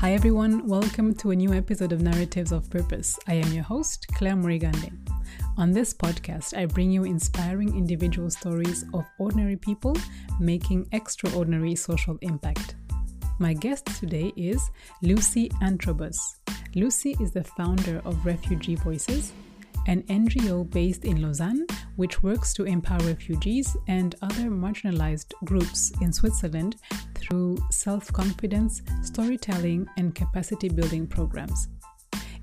Hi everyone, welcome to a new episode of Narratives of Purpose. I am your host, Claire Morigande. On this podcast, I bring you inspiring individual stories of ordinary people making extraordinary social impact. My guest today is Lucy Antrobus. Lucy is the founder of Refugee Voices, an NGO based in Lausanne which works to empower refugees and other marginalized groups in Switzerland through self confidence, storytelling, and capacity building programs.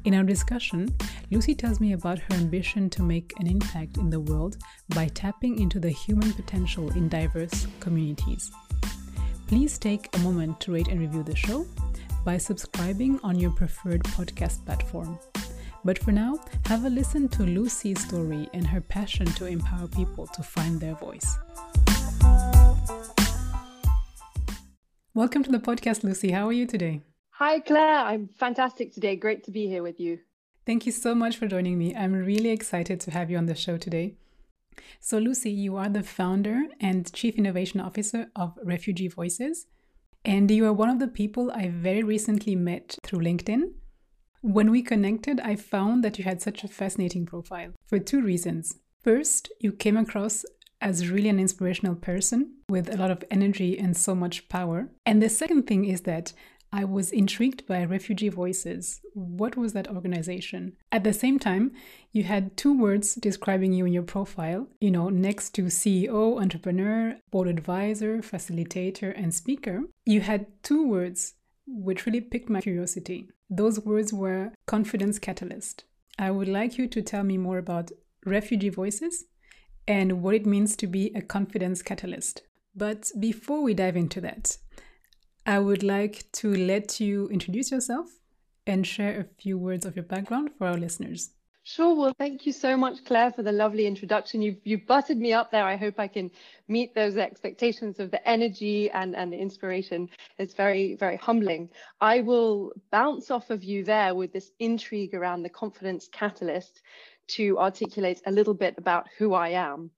In our discussion, Lucy tells me about her ambition to make an impact in the world by tapping into the human potential in diverse communities. Please take a moment to rate and review the show by subscribing on your preferred podcast platform. But for now, have a listen to Lucy's story and her passion to empower people to find their voice. Welcome to the podcast, Lucy. How are you today? Hi, Claire. I'm fantastic today. Great to be here with you. Thank you so much for joining me. I'm really excited to have you on the show today. So, Lucy, you are the founder and chief innovation officer of Refugee Voices, and you are one of the people I very recently met through LinkedIn. When we connected, I found that you had such a fascinating profile for two reasons. First, you came across as really an inspirational person with a lot of energy and so much power. And the second thing is that I was intrigued by Refugee Voices. What was that organization? At the same time, you had two words describing you in your profile, you know, next to CEO, entrepreneur, board advisor, facilitator, and speaker. You had two words which really piqued my curiosity. Those words were confidence catalyst. I would like you to tell me more about Refugee Voices and what it means to be a confidence catalyst. But before we dive into that, I would like to let you introduce yourself and share a few words of your background for our listeners. Sure. Well, thank you so much, Claire, for the lovely introduction. You've, you buttered me up there. I hope I can meet those expectations of the energy and, and the inspiration. It's very, very humbling. I will bounce off of you there with this intrigue around the confidence catalyst to articulate a little bit about who I am.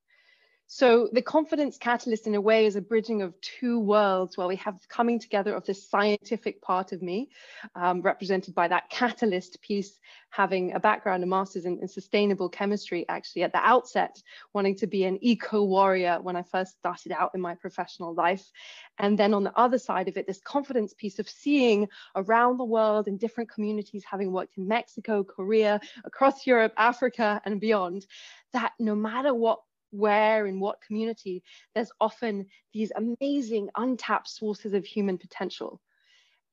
So the confidence catalyst in a way is a bridging of two worlds where we have coming together of this scientific part of me, um, represented by that catalyst piece, having a background, a master's in, in, sustainable chemistry, actually at the outset, wanting to be an eco warrior when I first started out in my professional life. And then on the other side of it, this confidence piece of seeing around the world in different communities, having worked in Mexico, Korea, across Europe, Africa, and beyond, that no matter what where in what community, there's often these amazing untapped sources of human potential.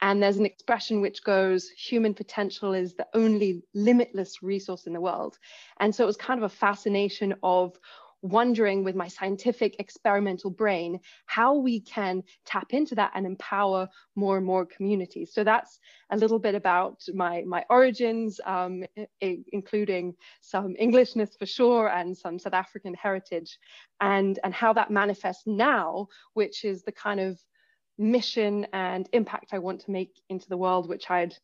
And there's an expression which goes, human potential is the only limitless resource in the world. And so it was kind of a fascination of wondering with my scientific experimental brain how we can tap into that and empower more and more communities. So that's a little bit about my, my origins, um, including some Englishness for sure and some South African heritage, and, and how that manifests now, which is the kind of mission and impact I want to make into the world, which I'd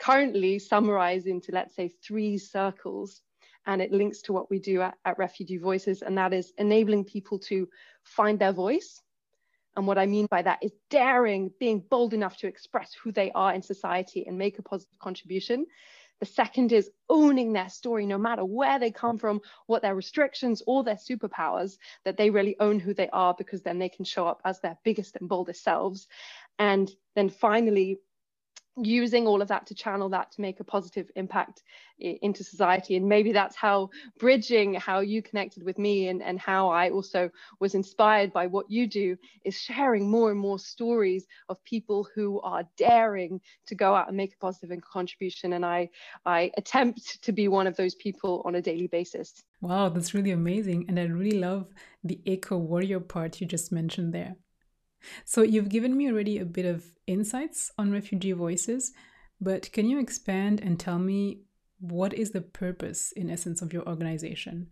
currently summarize into, let's say, three circles and it links to what we do at, at Refugee Voices, and that is enabling people to find their voice. And what I mean by that is daring, being bold enough to express who they are in society and make a positive contribution. The second is owning their story, no matter where they come from, what their restrictions or their superpowers, that they really own who they are because then they can show up as their biggest and boldest selves. And then finally, using all of that to channel that to make a positive impact into society. And maybe that's how bridging how you connected with me and, and how i also was inspired by what you do is sharing more and more stories of people who are daring to go out and make a positive contribution. And i i attempt to be one of those people on a daily basis. Wow that's really amazing. And i really love the eco warrior part you just mentioned there so, you've given me already a bit of insights on refugee voices, but can you expand and tell me what is the purpose, in essence, of your organization?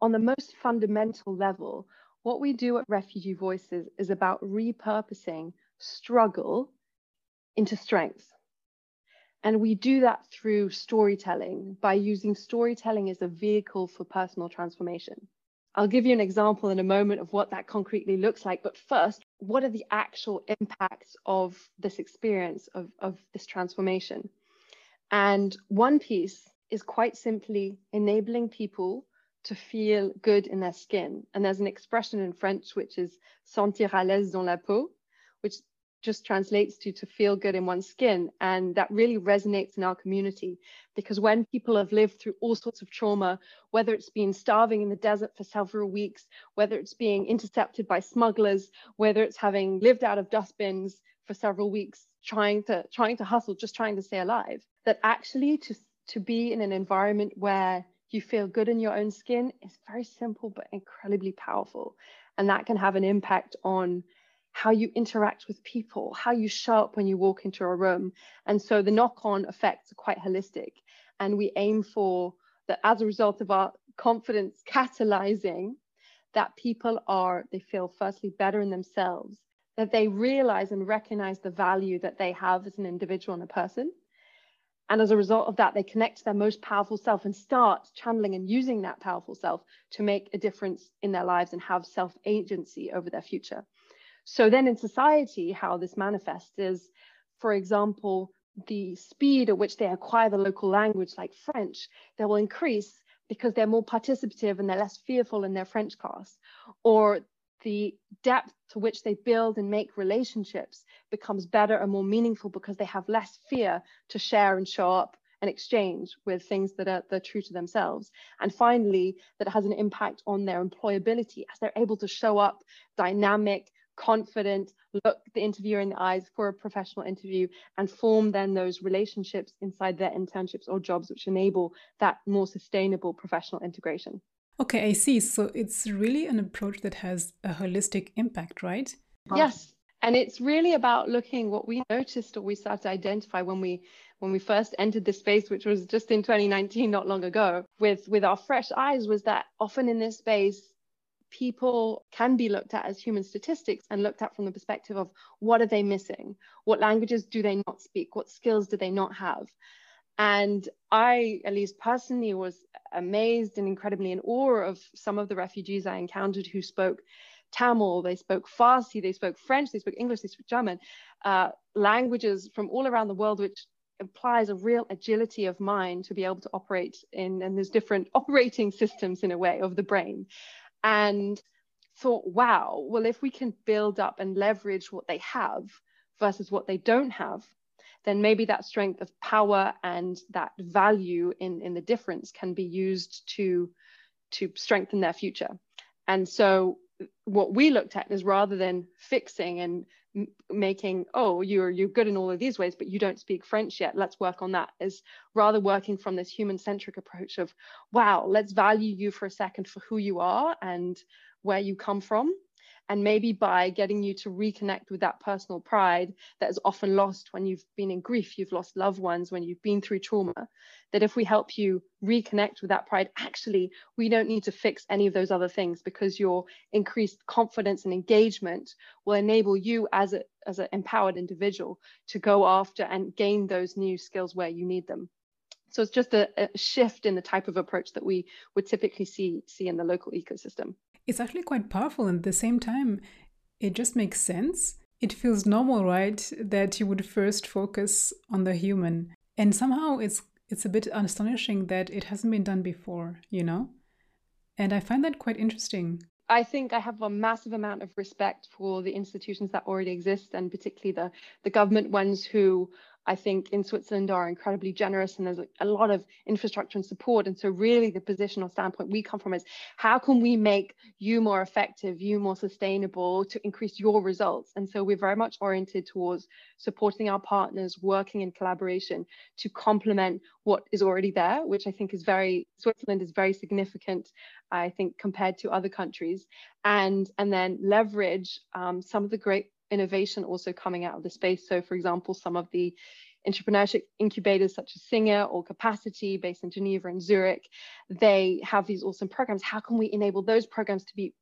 On the most fundamental level, what we do at Refugee Voices is about repurposing struggle into strength. And we do that through storytelling by using storytelling as a vehicle for personal transformation. I'll give you an example in a moment of what that concretely looks like. But first, what are the actual impacts of this experience, of, of this transformation? And one piece is quite simply enabling people to feel good in their skin. And there's an expression in French which is sentir à l'aise dans la peau, which just translates to to feel good in one's skin. And that really resonates in our community because when people have lived through all sorts of trauma, whether it's been starving in the desert for several weeks, whether it's being intercepted by smugglers, whether it's having lived out of dustbins for several weeks, trying to trying to hustle, just trying to stay alive, that actually to to be in an environment where you feel good in your own skin is very simple but incredibly powerful. And that can have an impact on how you interact with people, how you show up when you walk into a room. And so the knock on effects are quite holistic. And we aim for that as a result of our confidence catalyzing, that people are, they feel firstly better in themselves, that they realize and recognize the value that they have as an individual and a person. And as a result of that, they connect to their most powerful self and start channeling and using that powerful self to make a difference in their lives and have self agency over their future. So then in society, how this manifests is, for example, the speed at which they acquire the local language, like French, they will increase because they're more participative and they're less fearful in their French class. Or the depth to which they build and make relationships becomes better and more meaningful because they have less fear to share and show up and exchange with things that are, that are true to themselves. And finally, that has an impact on their employability as they're able to show up dynamic, confident, look the interviewer in the eyes for a professional interview, and form then those relationships inside their internships or jobs, which enable that more sustainable professional integration. Okay, I see. So it's really an approach that has a holistic impact, right? Yes. And it's really about looking what we noticed or we started to identify when we when we first entered this space, which was just in 2019, not long ago, with with our fresh eyes, was that often in this space, people can be looked at as human statistics and looked at from the perspective of what are they missing? What languages do they not speak? What skills do they not have? And I, at least personally, was amazed and incredibly in awe of some of the refugees I encountered who spoke Tamil, they spoke Farsi, they spoke French, they spoke English, they spoke German, uh, languages from all around the world, which implies a real agility of mind to be able to operate in, and there's different operating systems in a way of the brain. And thought, wow, well, if we can build up and leverage what they have versus what they don't have, then maybe that strength of power and that value in, in the difference can be used to, to strengthen their future. And so what we looked at is rather than fixing and making oh you're you're good in all of these ways but you don't speak french yet. Let's work on that is rather working from this human centric approach of wow let's value you for a second for who you are and where you come from and maybe by getting you to reconnect with that personal pride that is often lost when you've been in grief, you've lost loved ones, when you've been through trauma, that if we help you reconnect with that pride, actually, we don't need to fix any of those other things because your increased confidence and engagement will enable you as a as an empowered individual to go after and gain those new skills where you need them. So it's just a, a shift in the type of approach that we would typically see see in the local ecosystem it's actually quite powerful and at the same time it just makes sense. It feels normal right that you would first focus on the human. And somehow it's it's a bit astonishing that it hasn't been done before you know? And i find that quite interesting. I think I have a massive amount of respect for the institutions that already exist, and particularly the the government ones who I think in Switzerland are incredibly generous and there's a lot of infrastructure and support. And so really the positional standpoint we come from is how can we make you more effective, you more sustainable to increase your results? And so we're very much oriented towards supporting our partners, working in collaboration to complement what is already there, which I think is very, Switzerland is very significant, I think, compared to other countries. And, and then leverage um, some of the great innovation also coming out of the space. So, for example, some of the entrepreneurship incubators such as SINGA or Capacity based in Geneva and Zurich, they have these awesome programs. How can we enable those programs to be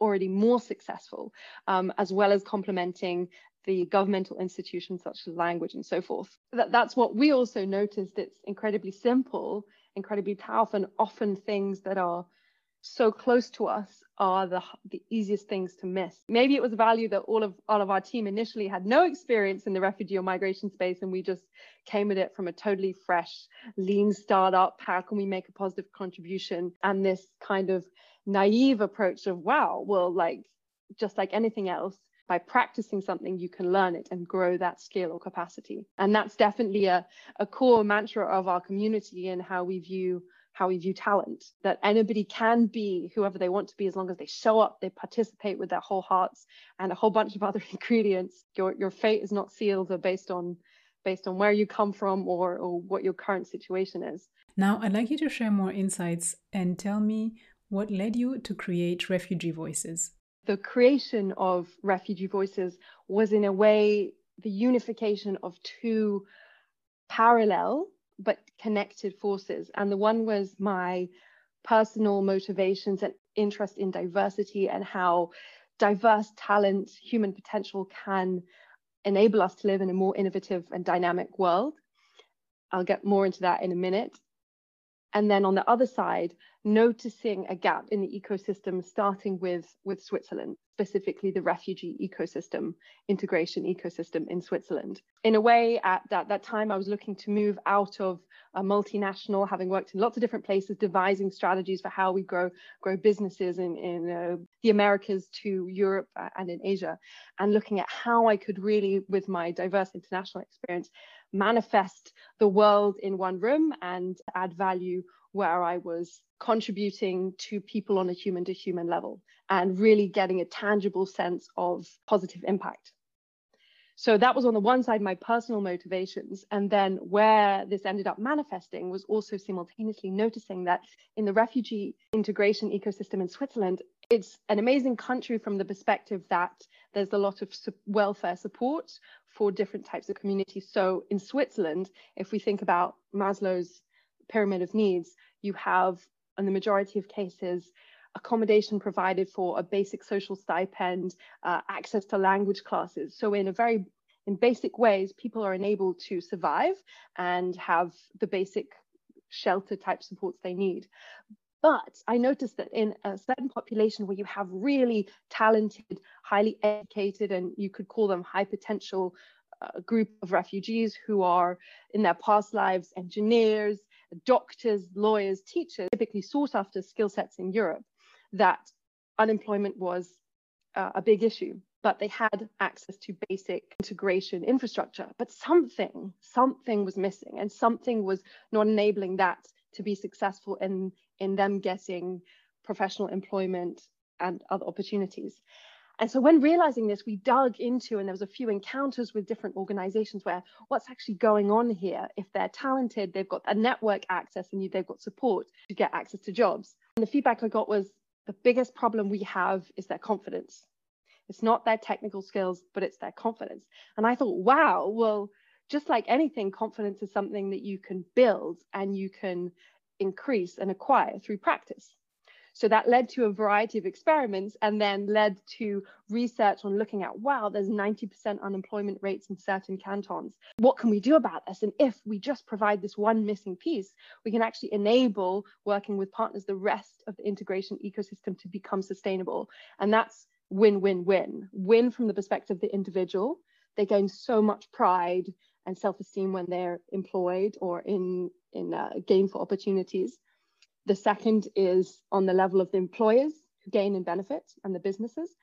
already more successful, um, as well as complementing the governmental institutions such as language and so forth. That, that's what we also noticed. It's incredibly simple, incredibly powerful, and often things that are so close to us are the the easiest things to miss. Maybe it was a value that all of all of our team initially had no experience in the refugee or migration space, and we just came at it from a totally fresh, lean startup. How can we make a positive contribution? And this kind of naive approach of wow, well, like just like anything else, by practicing something, you can learn it and grow that skill or capacity. And that's definitely a, a core mantra of our community and how we view how we view talent that anybody can be whoever they want to be as long as they show up they participate with their whole hearts and a whole bunch of other ingredients. Your your fate is not sealed or based on based on where you come from or or what your current situation is. Now i'd like you to share more insights and tell me what led you to create refugee voices. The creation of refugee voices was in a way the unification of two parallel but connected forces. And the one was my personal motivations and interest in diversity and how diverse talent, human potential can enable us to live in a more innovative and dynamic world. I'll get more into that in a minute. And then on the other side, noticing a gap in the ecosystem, starting with, with Switzerland, specifically the refugee ecosystem, integration ecosystem in Switzerland. In a way, at that, that time, I was looking to move out of a multinational, having worked in lots of different places, devising strategies for how we grow grow businesses in, in uh, the Americas to Europe uh, and in Asia, and looking at how I could really, with my diverse international experience, manifest the world in one room and add value where I was contributing to people on a human to human level and really getting a tangible sense of positive impact. So that was on the one side my personal motivations. And then where this ended up manifesting was also simultaneously noticing that in the refugee integration ecosystem in Switzerland, it's an amazing country from the perspective that there's a lot of welfare support for different types of communities. So in Switzerland, if we think about Maslow's pyramid of needs, you have, in the majority of cases, accommodation provided for a basic social stipend, uh, access to language classes. So in a very in basic ways, people are enabled to survive and have the basic shelter type supports they need. But I noticed that in a certain population where you have really talented, highly educated, and you could call them high potential uh, group of refugees who are in their past lives engineers, doctors, lawyers, teachers, typically sought after skill sets in Europe, that unemployment was uh, a big issue. But they had access to basic integration infrastructure. But something, something was missing, and something was not enabling that to be successful in, in them getting professional employment and other opportunities. And so when realizing this, we dug into, and there was a few encounters with different organizations where what's actually going on here? If they're talented, they've got a network access and they've got support to get access to jobs. And the feedback I got was the biggest problem we have is their confidence. It's not their technical skills, but it's their confidence. And I thought, wow, well, just like anything, confidence is something that you can build and you can increase and acquire through practice. So that led to a variety of experiments and then led to research on looking at wow, there's 90% unemployment rates in certain cantons. What can we do about this? And if we just provide this one missing piece, we can actually enable working with partners the rest of the integration ecosystem to become sustainable. And that's win win win. Win from the perspective of the individual. They gain so much pride and self-esteem when they're employed or in in uh, gainful opportunities the second is on the level of the employers who gain and benefit and the businesses.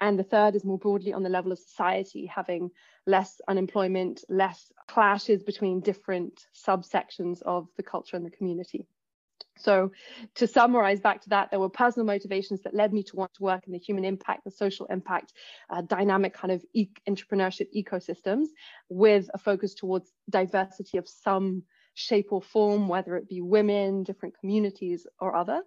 And the third is more broadly on the level of society, having less unemployment, less clashes between different subsections of the culture and the community. So, to summarize back to that, there were personal motivations that led me to want to work in the human impact, the social impact, uh, dynamic kind of e entrepreneurship ecosystems with a focus towards diversity of some shape or form, whether it be women, different communities, or other,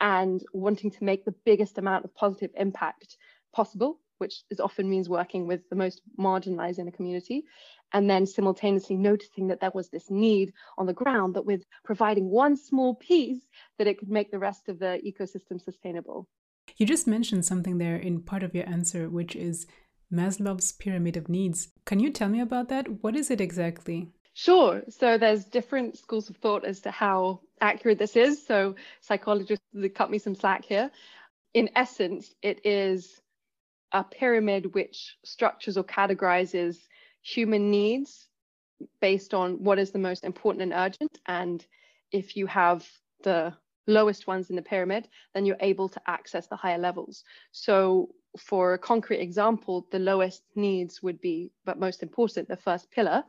and wanting to make the biggest amount of positive impact possible, which is often means working with the most marginalized in a community, and then simultaneously noticing that there was this need on the ground that with providing one small piece, that it could make the rest of the ecosystem sustainable. You just mentioned something there in part of your answer, which is Maslow's pyramid of needs. Can you tell me about that? What is it exactly? Sure. So there's different schools of thought as to how accurate this is. So psychologists cut me some slack here. In essence, it is a pyramid which structures or categorizes human needs based on what is the most important and urgent. And if you have the lowest ones in the pyramid, then you're able to access the higher levels. So for a concrete example, the lowest needs would be, but most important, the first pillar,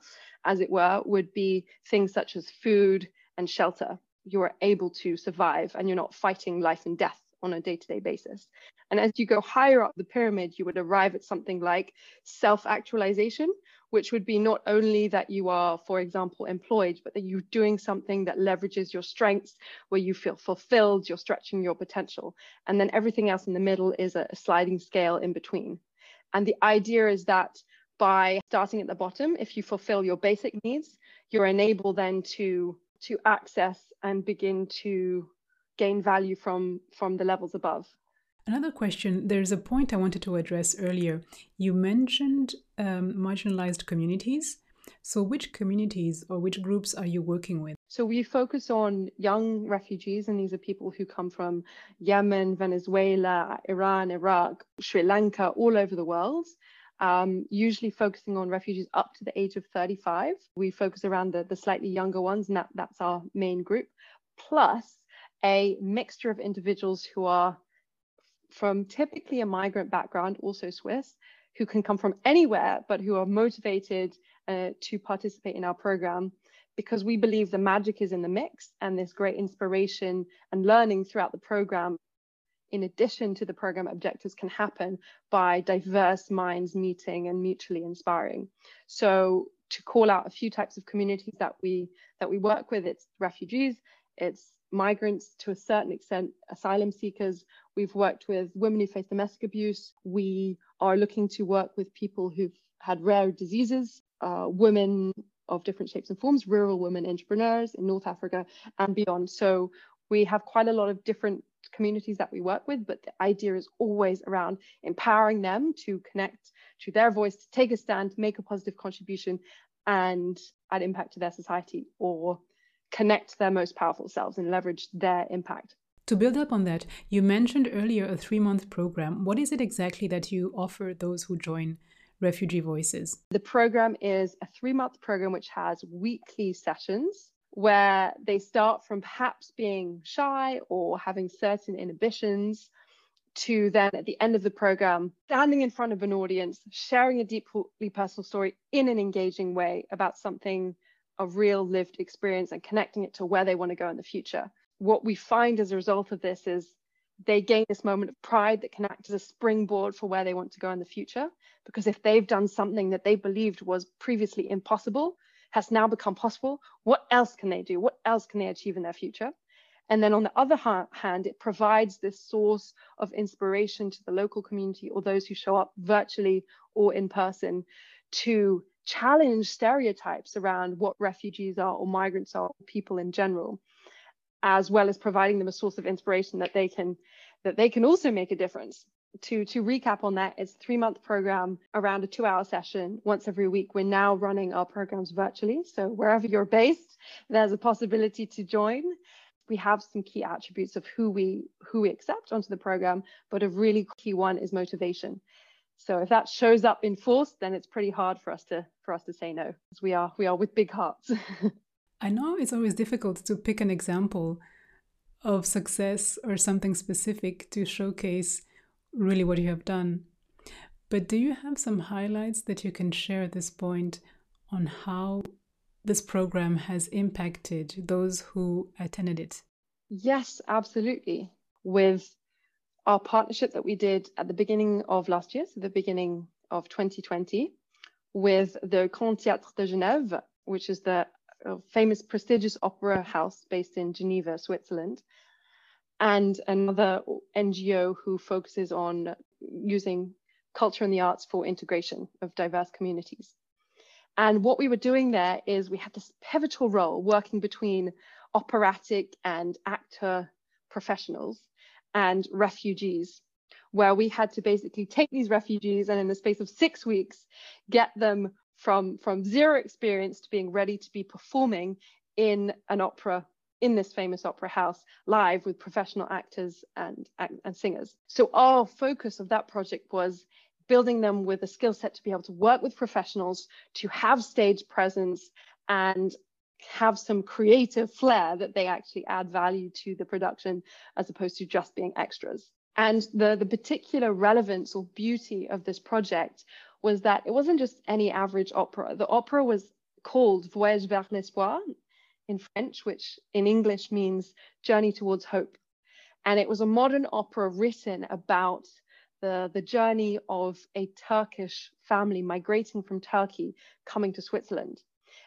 as it were, would be things such as food and shelter. You are able to survive and you're not fighting life and death on a day to day basis. And as you go higher up the pyramid, you would arrive at something like self actualization, which would be not only that you are, for example, employed, but that you're doing something that leverages your strengths, where you feel fulfilled, you're stretching your potential. And then everything else in the middle is a, sliding scale in between. And the idea is that by starting at the bottom, if you fulfill your basic needs, you're enabled then to to access and begin to gain value from from the levels above. Another question there's a point I wanted to address earlier. You mentioned um, marginalized communities. So, which communities or which groups are you working with? So, we focus on young refugees, and these are people who come from Yemen, Venezuela, Iran, Iraq, Sri Lanka, all over the world. Um, usually focusing on refugees up to the age of 35. We focus around the, the slightly younger ones, and that, that's our main group, plus a mixture of individuals who are from typically a migrant background, also Swiss, who can come from anywhere, but who are motivated uh, to participate in our program because we believe the magic is in the mix and this great inspiration and learning throughout the program. In addition to the program objectives can happen by diverse minds meeting and mutually inspiring. So to call out a few types of communities that we that we work with it's refugees it's migrants to a certain extent, asylum seekers. We've worked with women who face domestic abuse. We are looking to work with people who've had rare diseases, uh, women of different shapes and forms, rural women entrepreneurs in North Africa and beyond. So we have quite a lot of different communities that we work with, but the idea is always around empowering them to connect to their voice, to take a stand, make a positive contribution and add impact to their society or connect their most powerful selves and leverage their impact. To build up on that, you mentioned earlier a three month program. What is it exactly that you offer those who join Refugee Voices? The program is a three month program which has weekly sessions where they start from perhaps being shy or having certain inhibitions to then at the end of the program standing in front of an audience sharing a deeply personal story in an engaging way about something of real lived experience and connecting it to where they want to go in the future. What we find as a result of this is they gain this moment of pride that can act as a springboard for where they want to go in the future. Because if they've done something that they believed was previously impossible, has now become possible, what else can they do? What else can they achieve in their future? And then on the other hand, it provides this source of inspiration to the local community or those who show up virtually or in person to challenge stereotypes around what refugees are or migrants are, or people in general, as well as providing them a source of inspiration that they can that they can also make a difference. To to recap on that, it's a three month program around a two hour session once every week. We're now running our programs virtually, so wherever you're based, there's a possibility to join. We have some key attributes of who we who we accept onto the program, but a really key one is motivation. So if that shows up in force, then it's pretty hard for us to for us to say no, because we are we are with big hearts. I know it's always difficult to pick an example of success or something specific to showcase really what you have done. But do you have some highlights that you can share at this point on how this program has impacted those who attended it? Yes, absolutely. With our partnership that we did at the beginning of last year, so the beginning of 2020, with the Grand Théâtre de Genève, which is the uh, famous prestigious opera house based in Geneva, Switzerland, and another NGO who focuses on using culture and the arts for integration of diverse communities. And what we were doing there is we had this pivotal role working between operatic and actor professionals and refugees, where we had to basically take these refugees and in the space of six weeks, get them from from zero experience to being ready to be performing in an opera in this famous opera house live with professional actors and, and singers. So our focus of that project was building them with a skill set to be able to work with professionals, to have stage presence and have some creative flair that they actually add value to the production as opposed to just being extras. And the, the particular relevance or beauty of this project was that it wasn't just any average opera. The opera was called Voyage vers l'Espoir, in French, which in English means Journey Towards Hope. And it was a modern opera written about the, the journey of a Turkish family migrating from Turkey coming to Switzerland.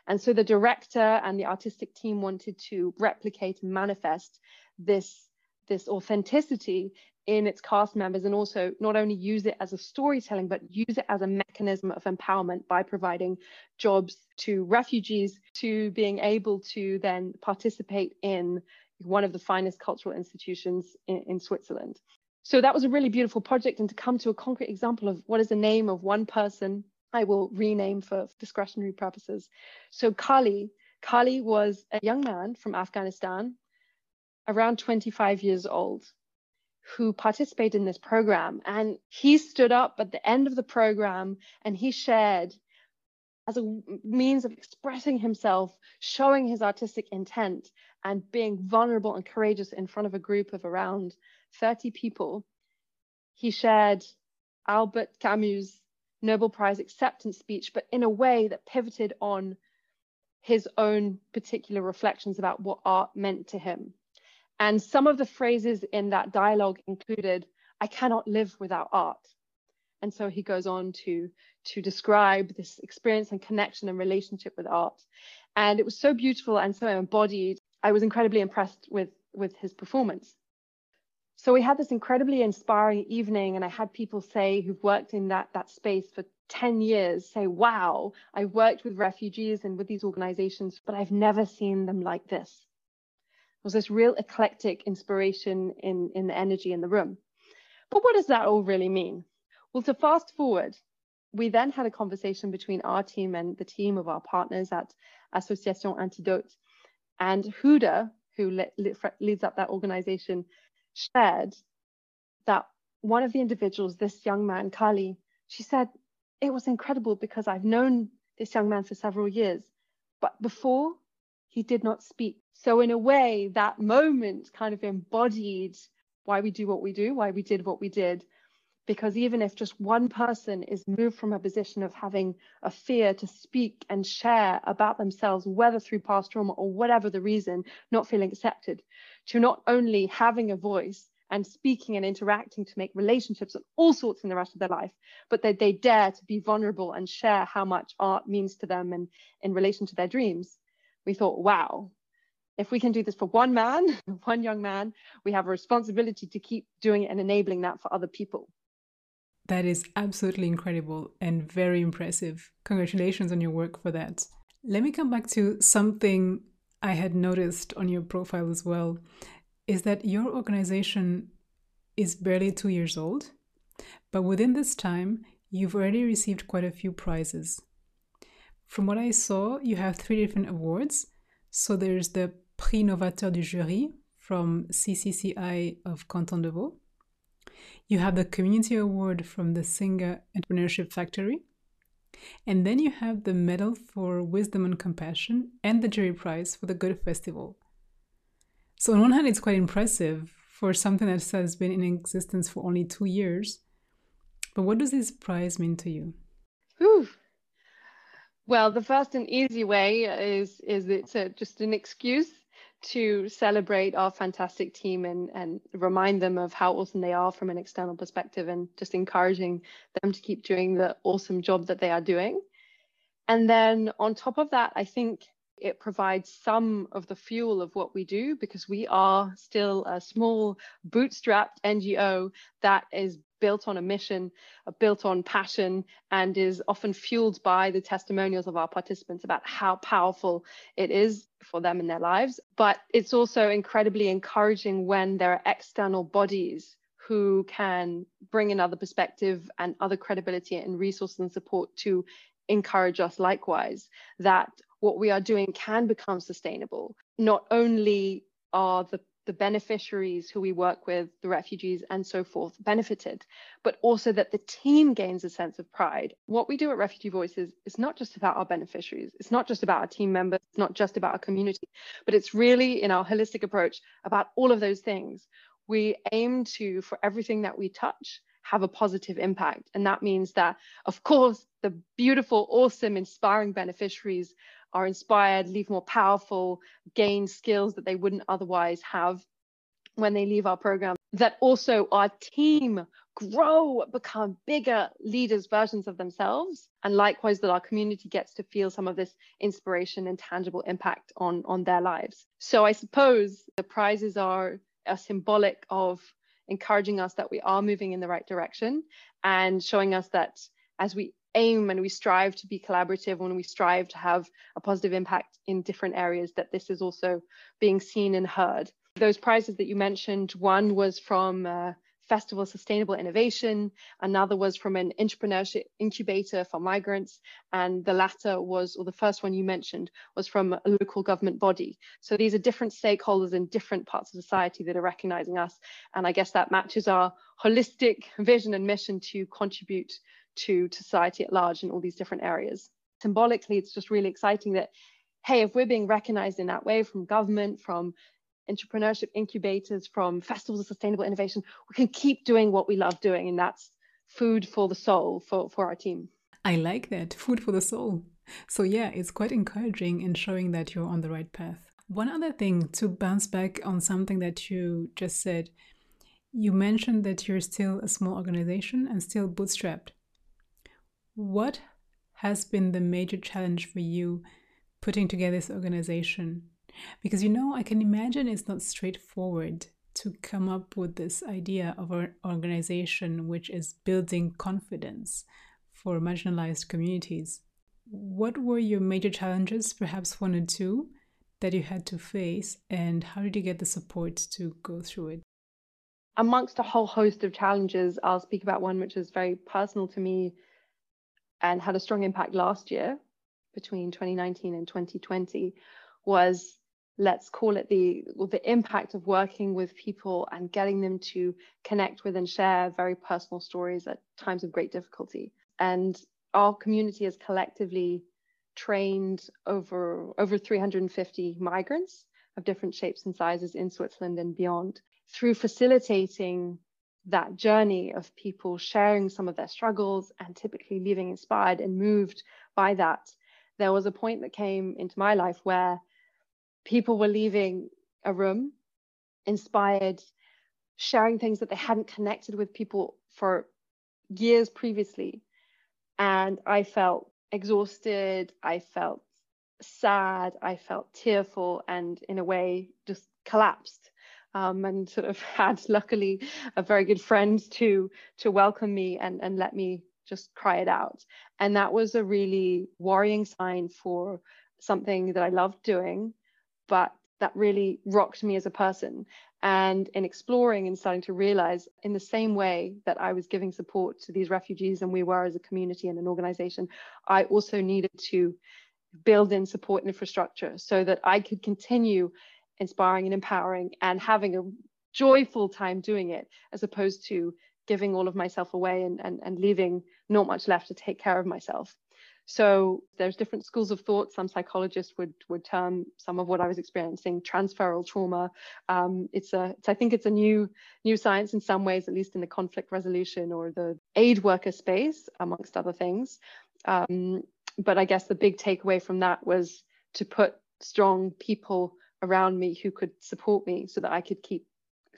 And so the director and the artistic team wanted to replicate and manifest this, this authenticity in its cast members and also not only use it as a storytelling, but use it as a mechanism of empowerment by providing jobs to refugees, to being able to then participate in one of the finest cultural institutions in, in Switzerland. So that was a really beautiful project. And to come to a concrete example of what is the name of one person, I will rename for discretionary purposes. So Kali, Kali was a young man from Afghanistan, around 25 years old who participated in this program. And he stood up at the end of the program and he shared as a means of expressing himself, showing his artistic intent, and being vulnerable and courageous in front of a group of around 30 people. He shared Albert Camus' Nobel Prize acceptance speech, but in a way that pivoted on his own particular reflections about what art meant to him. And some of the phrases in that dialogue included, I cannot live without art. And so he goes on to, to describe this experience and connection and relationship with art. And it was so beautiful and so embodied. I was incredibly impressed with, with his performance. So we had this incredibly inspiring evening, and I had people say who've worked in that, that space for 10 years say, Wow, I've worked with refugees and with these organizations, but I've never seen them like this was this real eclectic inspiration in, in the energy in the room. But what does that all really mean? Well, to fast forward, we then had a conversation between our team and the team of our partners at Association Antidote. And Huda, who le- le- leads up that organization, shared that one of the individuals, this young man, Kali, she said, it was incredible because I've known this young man for several years, but before he did not speak. So, in a way, that moment kind of embodied why we do what we do, why we did what we did. Because even if just one person is moved from a position of having a fear to speak and share about themselves, whether through past trauma or whatever the reason, not feeling accepted, to not only having a voice and speaking and interacting to make relationships and all sorts in the rest of their life, but that they dare to be vulnerable and share how much art means to them and in relation to their dreams. We thought, wow, if we can do this for one man, one young man, we have a responsibility to keep doing it and enabling that for other people. That is absolutely incredible and very impressive. Congratulations on your work for that. Let me come back to something I had noticed on your profile as well is that your organization is barely two years old, but within this time, you've already received quite a few prizes. From what I saw, you have three different awards. So there's the Prix Novateur du Jury from CVCI of Canton de Vaud. You have the Community Award from the SINGA Entrepreneurship Factory. And then you have the Medal for Wisdom and Compassion and the Jury Prize for the Good Festival. So, on one hand, it's quite impressive for something that has been in existence for only two years. But what does this prize mean to you? Well, the first and easy way is is it's a, just an excuse to celebrate our fantastic team and, and remind them of how awesome they are from an external perspective and just encouraging them to keep doing the awesome job that they are doing. And then on top of that, I think it provides some of the fuel of what we do because we are still a small bootstrapped NGO that is built on a mission, uh, built on passion, and is often fueled by the testimonials of our participants about how powerful it is for them in their lives. But it's also incredibly encouraging when there are external bodies who can bring another perspective and other credibility and resources and support to encourage us likewise that what we are doing can become sustainable. Not only are the the beneficiaries who we work with, the refugees and so forth, benefited, but also that the team gains a sense of pride. What we do at Refugee Voices is not just about our beneficiaries, it's not just about our team members, it's not just about our community, but it's really in our holistic approach about all of those things. We aim to, for everything that we touch, have a positive impact. And that means that, of course, the beautiful, awesome, inspiring beneficiaries are inspired, leave more powerful, gain skills that they wouldn't otherwise have when they leave our program. That also our team grow, become bigger leaders, versions of themselves. And likewise, that our community gets to feel some of this inspiration and tangible impact on, on their lives. So I suppose the prizes are a symbolic of encouraging us that we are moving in the right direction and showing us that as we aim and we strive to be collaborative when we strive to have a positive impact in different areas that this is also being seen and heard. Those prizes that you mentioned one was from uh, festival sustainable innovation another was from an entrepreneurship incubator for migrants and the latter was or the first one you mentioned was from a local government body. So these are different stakeholders in different parts of society that are recognizing us and i guess that matches our holistic vision and mission to contribute to, society at large in all these different areas. Symbolically, it's just really exciting that, hey, if we're being recognized in that way from government, from entrepreneurship incubators, from festivals of sustainable innovation, we can keep doing what we love doing. And that's food for the soul for, for our team. I like that food for the soul. So, yeah, it's quite encouraging in showing that you're on the right path. One other thing to bounce back on something that you just said you mentioned that you're still a small organization and still bootstrapped. What has been the major challenge for you putting together this organization? Because you know, I can imagine it's not straightforward to come up with this idea of an organization which is building confidence for marginalized communities. What were your major challenges, perhaps one or two, that you had to face, and how did you get the support to go through it? Amongst a whole host of challenges, I'll speak about one which is very personal to me and had a strong impact last year between 2019 and 2020 was let's call it the the impact of working with people and getting them to connect with and share very personal stories at times of great difficulty. And our community has collectively trained over over 350 migrants of different shapes and sizes in Switzerland and beyond through facilitating that journey of people sharing some of their struggles and typically leaving inspired and moved by that, there was a point that came into my life where people were leaving a room inspired, sharing things that they hadn't connected with people for years previously. And I felt exhausted, I felt sad, I felt tearful, and in a way just collapsed um, and sort of had luckily a very good friend to to welcome me and and let me just cry it out. And that was a really worrying sign for something that I loved doing but that really rocked me as a person. And in exploring and starting to realize in the same way that I was giving support to these refugees and we were as a community and an organization I also needed to build in support infrastructure so that I could continue inspiring and empowering and having a joyful time doing it as opposed to giving all of myself away and, and, and leaving not much left to take care of myself. So there's different schools of thought. Some psychologists would would term some of what I was experiencing transferal trauma. Um, it's a, it's, I think it's a new new science in some ways, at least in the conflict resolution or the aid worker space, amongst other things. Um, but I guess the big takeaway from that was to put strong people around me who could support me so that I could keep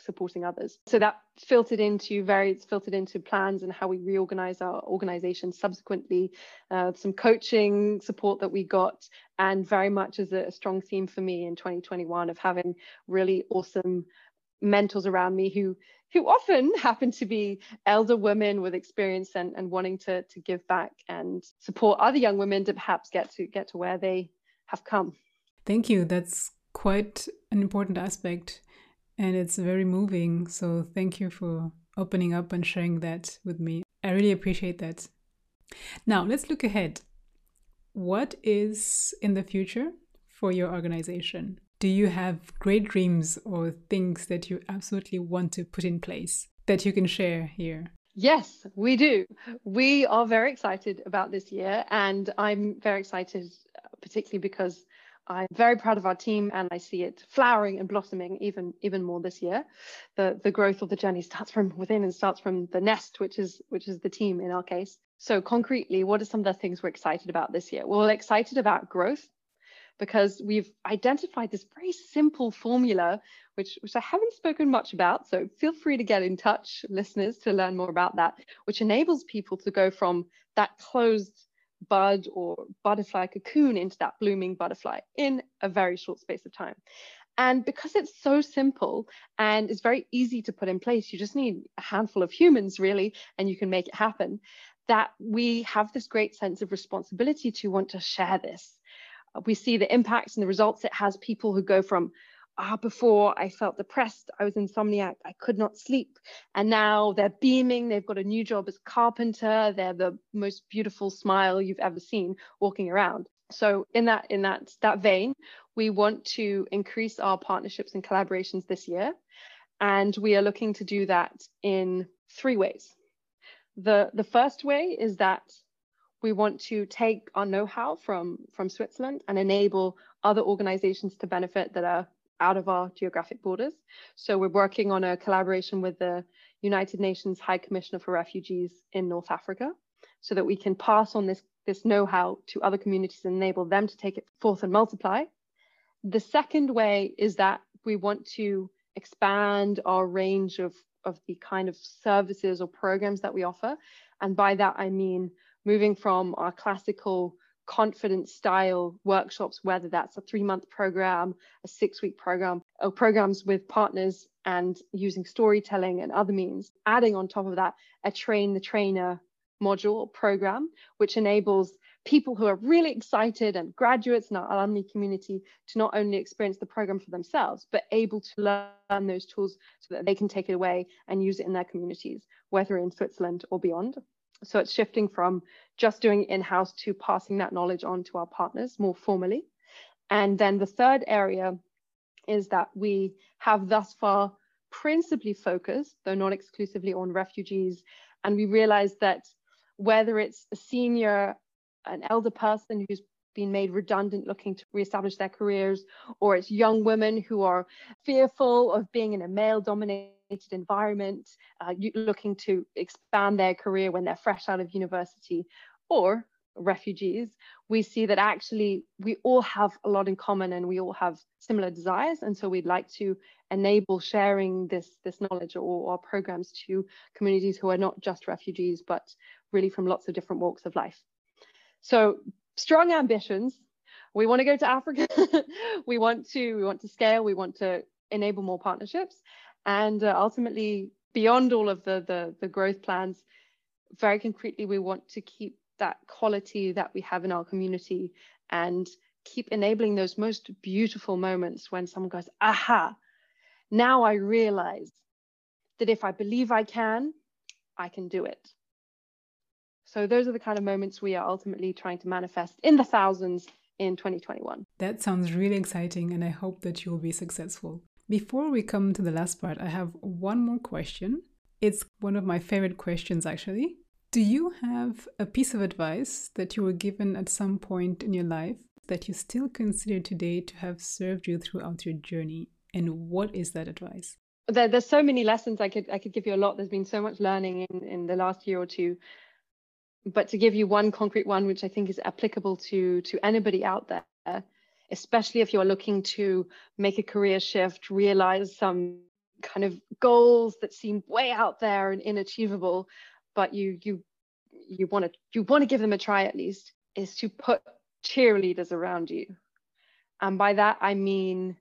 supporting others. So that filtered into various filtered into plans and how we reorganize our organization subsequently, uh, some coaching support that we got, and very much as a, strong theme for me in 2021 of having really awesome mentors around me who who often happen to be elder women with experience and, and wanting to to give back and support other young women to perhaps get to get to where they have come. Thank you. That's quite an important aspect and it's very moving. So thank you for opening up and sharing that with me. I really appreciate that. Now let's look ahead. what is in the future for your organization? Do you have great dreams or things that you absolutely want to put in place that you can share here? Yes, we do. We are very excited about this year, and I'm very excited, particularly because I'm very proud of our team and I see it flowering and blossoming even even more this year. The the growth of the journey starts from within and starts from the nest, which is which is the team in our case. So concretely, what are some of the things we're excited about this year? Well, we're excited about growth because we've identified this very simple formula, which, which I haven't spoken much about. So feel free to get in touch, listeners, to learn more about that, which enables people to go from that closed bud or butterfly cocoon into that blooming butterfly in a very short space of time. And because it's so simple and it's very easy to put in place, you just need a handful of humans really, and you can make it happen. That we have this great sense of responsibility to want to share this. We see the impacts and the results it has people who go from ah, before I felt depressed, I was insomniac, I could not sleep. And now they're beaming, they've got a new job as carpenter, they're the most beautiful smile you've ever seen walking around. So in that in that that vein, we want to increase our partnerships and collaborations this year. And we are looking to do that in three ways. The the first way is that we want to take our know-how from from Switzerland and enable other organizations to benefit that are out of our geographic borders. So we're working on a collaboration with the United Nations High Commissioner for Refugees in North Africa so that we can pass on this, this know-how to other communities and enable them to take it forth and multiply. The second way is that we want to expand our range of, of the kind of services or programs that we offer. And by that, I mean moving from our classical confidence style workshops, whether that's a three month program, a six week program, or programs with partners and using storytelling and other means. Adding on top of that, a train the trainer module program, which enables people who are really excited and graduates in our alumni community to not only experience the program for themselves, but able to learn those tools so that they can take it away and use it in their communities, whether in Switzerland or beyond. So it's shifting from just doing in-house to passing that knowledge on to our partners more formally. And then the third area is that we have thus far principally focused, though not exclusively, on refugees. And we realize that whether it's a senior, an elder person who's been made redundant looking to reestablish their careers, or it's young women who are fearful of being in a male dominated environment, uh, looking to expand their career when they're fresh out of university, or refugees, we see that actually we all have a lot in common and we all have similar desires. And so we'd like to enable sharing this, this knowledge or our programs to communities who are not just refugees, but really from lots of different walks of life. So strong ambitions. We want to go to Africa. we want to we want to scale. We want to enable more partnerships and uh, ultimately beyond all of the, the the growth plans very concretely we want to keep that quality that we have in our community and keep enabling those most beautiful moments when someone goes aha! Now i realize that if i believe i can i can do it. So those are the kind of moments we are ultimately trying to manifest in the thousands in 2021 that sounds really exciting and i hope that you will be successful before we come to the last part, I have one more question. It's one of my favorite questions, actually. Do you have a piece of advice that you were given at some point in your life that you still consider today to have served you throughout your journey? And what is that advice? There, there's so many lessons I could I could give you a lot. There's been so much learning in, in the last year or two. But to give you one concrete one, which I think is applicable to to anybody out there, especially if you're looking to make a career shift, realize some kind of goals that seem way out there and inachievable, but you you you want to you want to give them a try at least, is to put cheerleaders around you. And by that I mean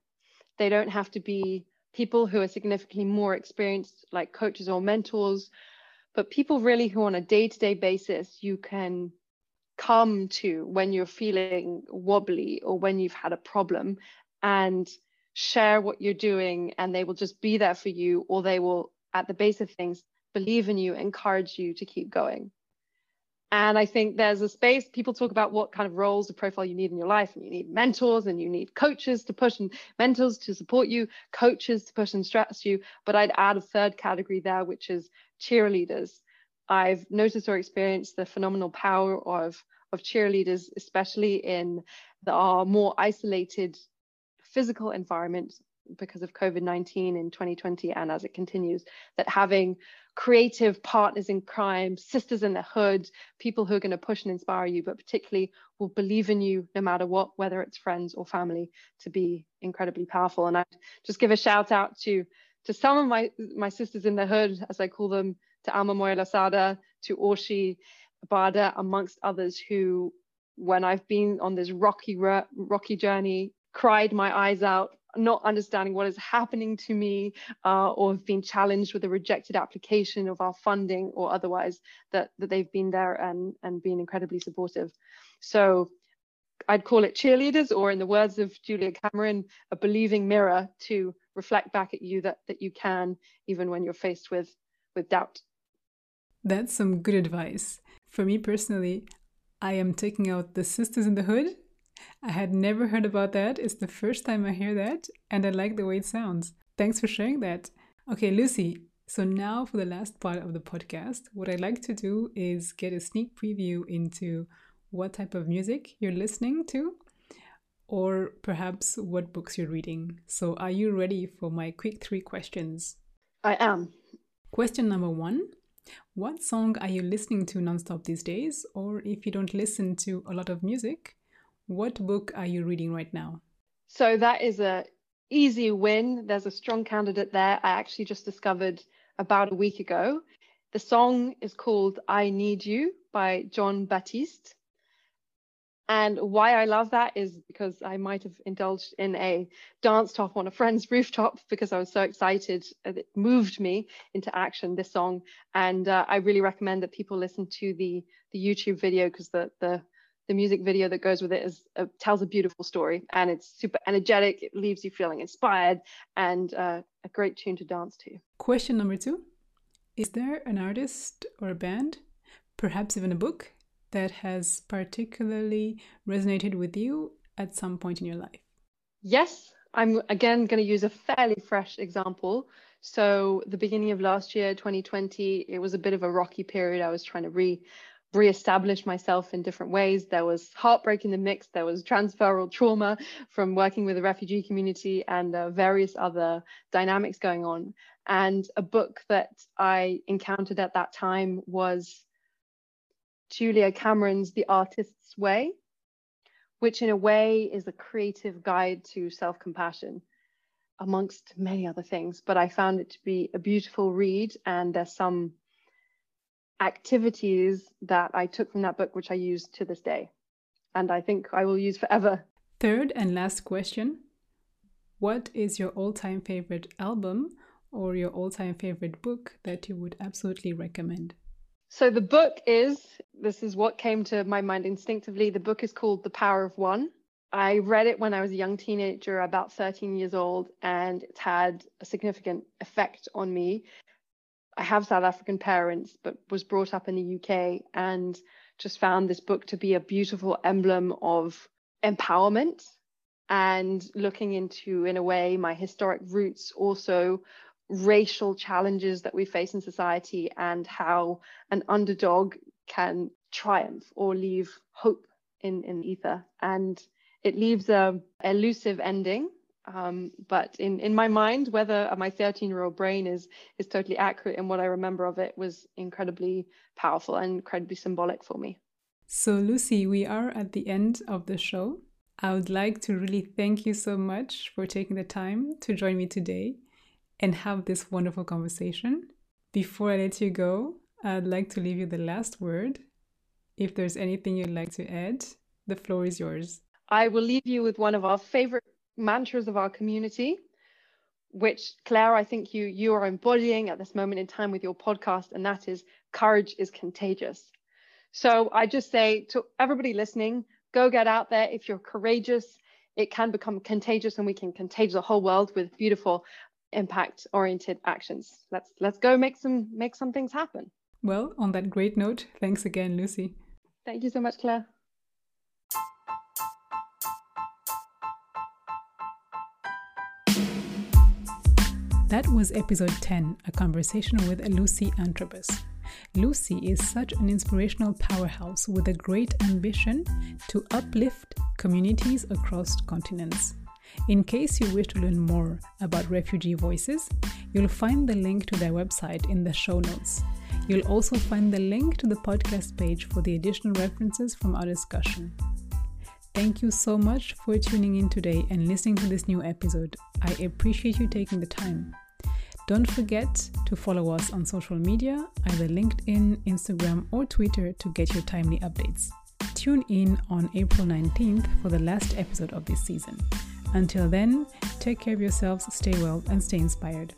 they don't have to be people who are significantly more experienced, like coaches or mentors, but people really who on a day-to-day basis you can come to when you're feeling wobbly or when you've had a problem and share what you're doing and they will just be there for you or they will at the base of things believe in you encourage you to keep going And I think there's a space, people talk about what kind of roles, the profile you need in your life, and you need mentors and you need coaches to push and mentors to support you, coaches to push and stress you. But I'd add a third category there, which is cheerleaders. I've noticed or experienced the phenomenal power of, of cheerleaders, especially in the, our more isolated physical environment because of COVID 19 in 2020 and as it continues, that having creative partners in crime, sisters in the hood, people who are going to push and inspire you, but particularly will believe in you no matter what, whether it's friends or family, to be incredibly powerful. And I just give a shout out to to some of my my sisters in the hood, as I call them, to Alma Moya Lasada, to Orshi Bada, amongst others who, when I've been on this rocky rocky journey, cried my eyes out not understanding what is happening to me uh, or have been challenged with a rejected application of our funding or otherwise that, that they've been there and, and been incredibly supportive. So I'd call it cheerleaders or in the words of Julia Cameron, a believing mirror to reflect back at you that, that you can even when you're faced with, with doubt. That's some good advice. For me personally, I am taking out the sisters in the hood I had never heard about that. It's the first time I hear that, and I like the way it sounds. Thanks for sharing that. Okay, Lucy. So, now for the last part of the podcast, what I'd like to do is get a sneak preview into what type of music you're listening to, or perhaps what books you're reading. So, are you ready for my quick three questions? I am. Question number one What song are you listening to nonstop these days? Or if you don't listen to a lot of music, what book are you reading right now? So that is a easy win. There's a strong candidate there. I actually just discovered about a week ago. The song is called I Need You by Jon Batiste. And why I love that is because I might have indulged in a dance top on a friend's rooftop because I was so excited. It moved me into action, this song. And uh, I really recommend that people listen to the, the YouTube video because the, the the music video that goes with it is uh, tells a beautiful story and it's super energetic it leaves you feeling inspired and uh, a great tune to dance to question number two is there an artist or a band perhaps even a book that has particularly resonated with you at some point in your life yes i'm again going to use a fairly fresh example so the beginning of last year 2020 it was a bit of a rocky period i was trying to re reestablish myself in different ways. There was heartbreak in the mix. There was transferal trauma from working with the refugee community and uh, various other dynamics going on. And a book that I encountered at that time was Julia Cameron's The Artist's Way, which in a way is a creative guide to self compassion amongst many other things. But I found it to be a beautiful read, and there's some activities that I took from that book, which I use to this day. And I think I will use forever. Third and last question What is your all time favorite album or your all time favorite book that you would absolutely recommend? So the book is this is what came to my mind instinctively. The book is called The Power of One. I read it when I was a young teenager, about 13 years old, and it's had a significant effect on me. I have South African parents, but was brought up in the UK and just found this book to be a beautiful emblem of empowerment and looking into, in a way, my historic roots, also racial challenges that we face in society and how an underdog can triumph or leave hope in, in ether. And it leaves a elusive ending um, but in, in my mind, whether my 13 year old brain is, is totally accurate in what I remember of it was incredibly powerful and incredibly symbolic for me. So, Lucy, we are at the end of the show. I would like to really thank you so much for taking the time to join me today and have this wonderful conversation. Before I let you go, I'd like to leave you the last word. If there's anything you'd like to add, the floor is yours. I will leave you with one of our favorite mantras of our community, which Claire, I think you you are embodying at this moment in time with your podcast, and that is courage is contagious. So I just say to everybody listening, go get out there. If you're courageous, it can become contagious, and we can contagious the whole world with beautiful impact oriented actions. Let's let's go make some make some things happen. Well, on that great note, thanks again, Lucy. Thank you so much, Claire. That was episode 10, a conversation with Lucy Antrobus. Lucy is such an inspirational powerhouse with a great ambition to uplift communities across continents. In case you wish to learn more about Refugee Voices, you'll find the link to their website in the show notes. You'll also find the link to the podcast page for the additional references from our discussion. Thank you so much for tuning in today and listening to this new episode. I appreciate you taking the time. Don't forget to follow us on social media, either LinkedIn, Instagram, or Twitter to get your timely updates. Tune in on April 19th for the last episode of this season. Until then, take care of yourselves, stay well, and stay inspired.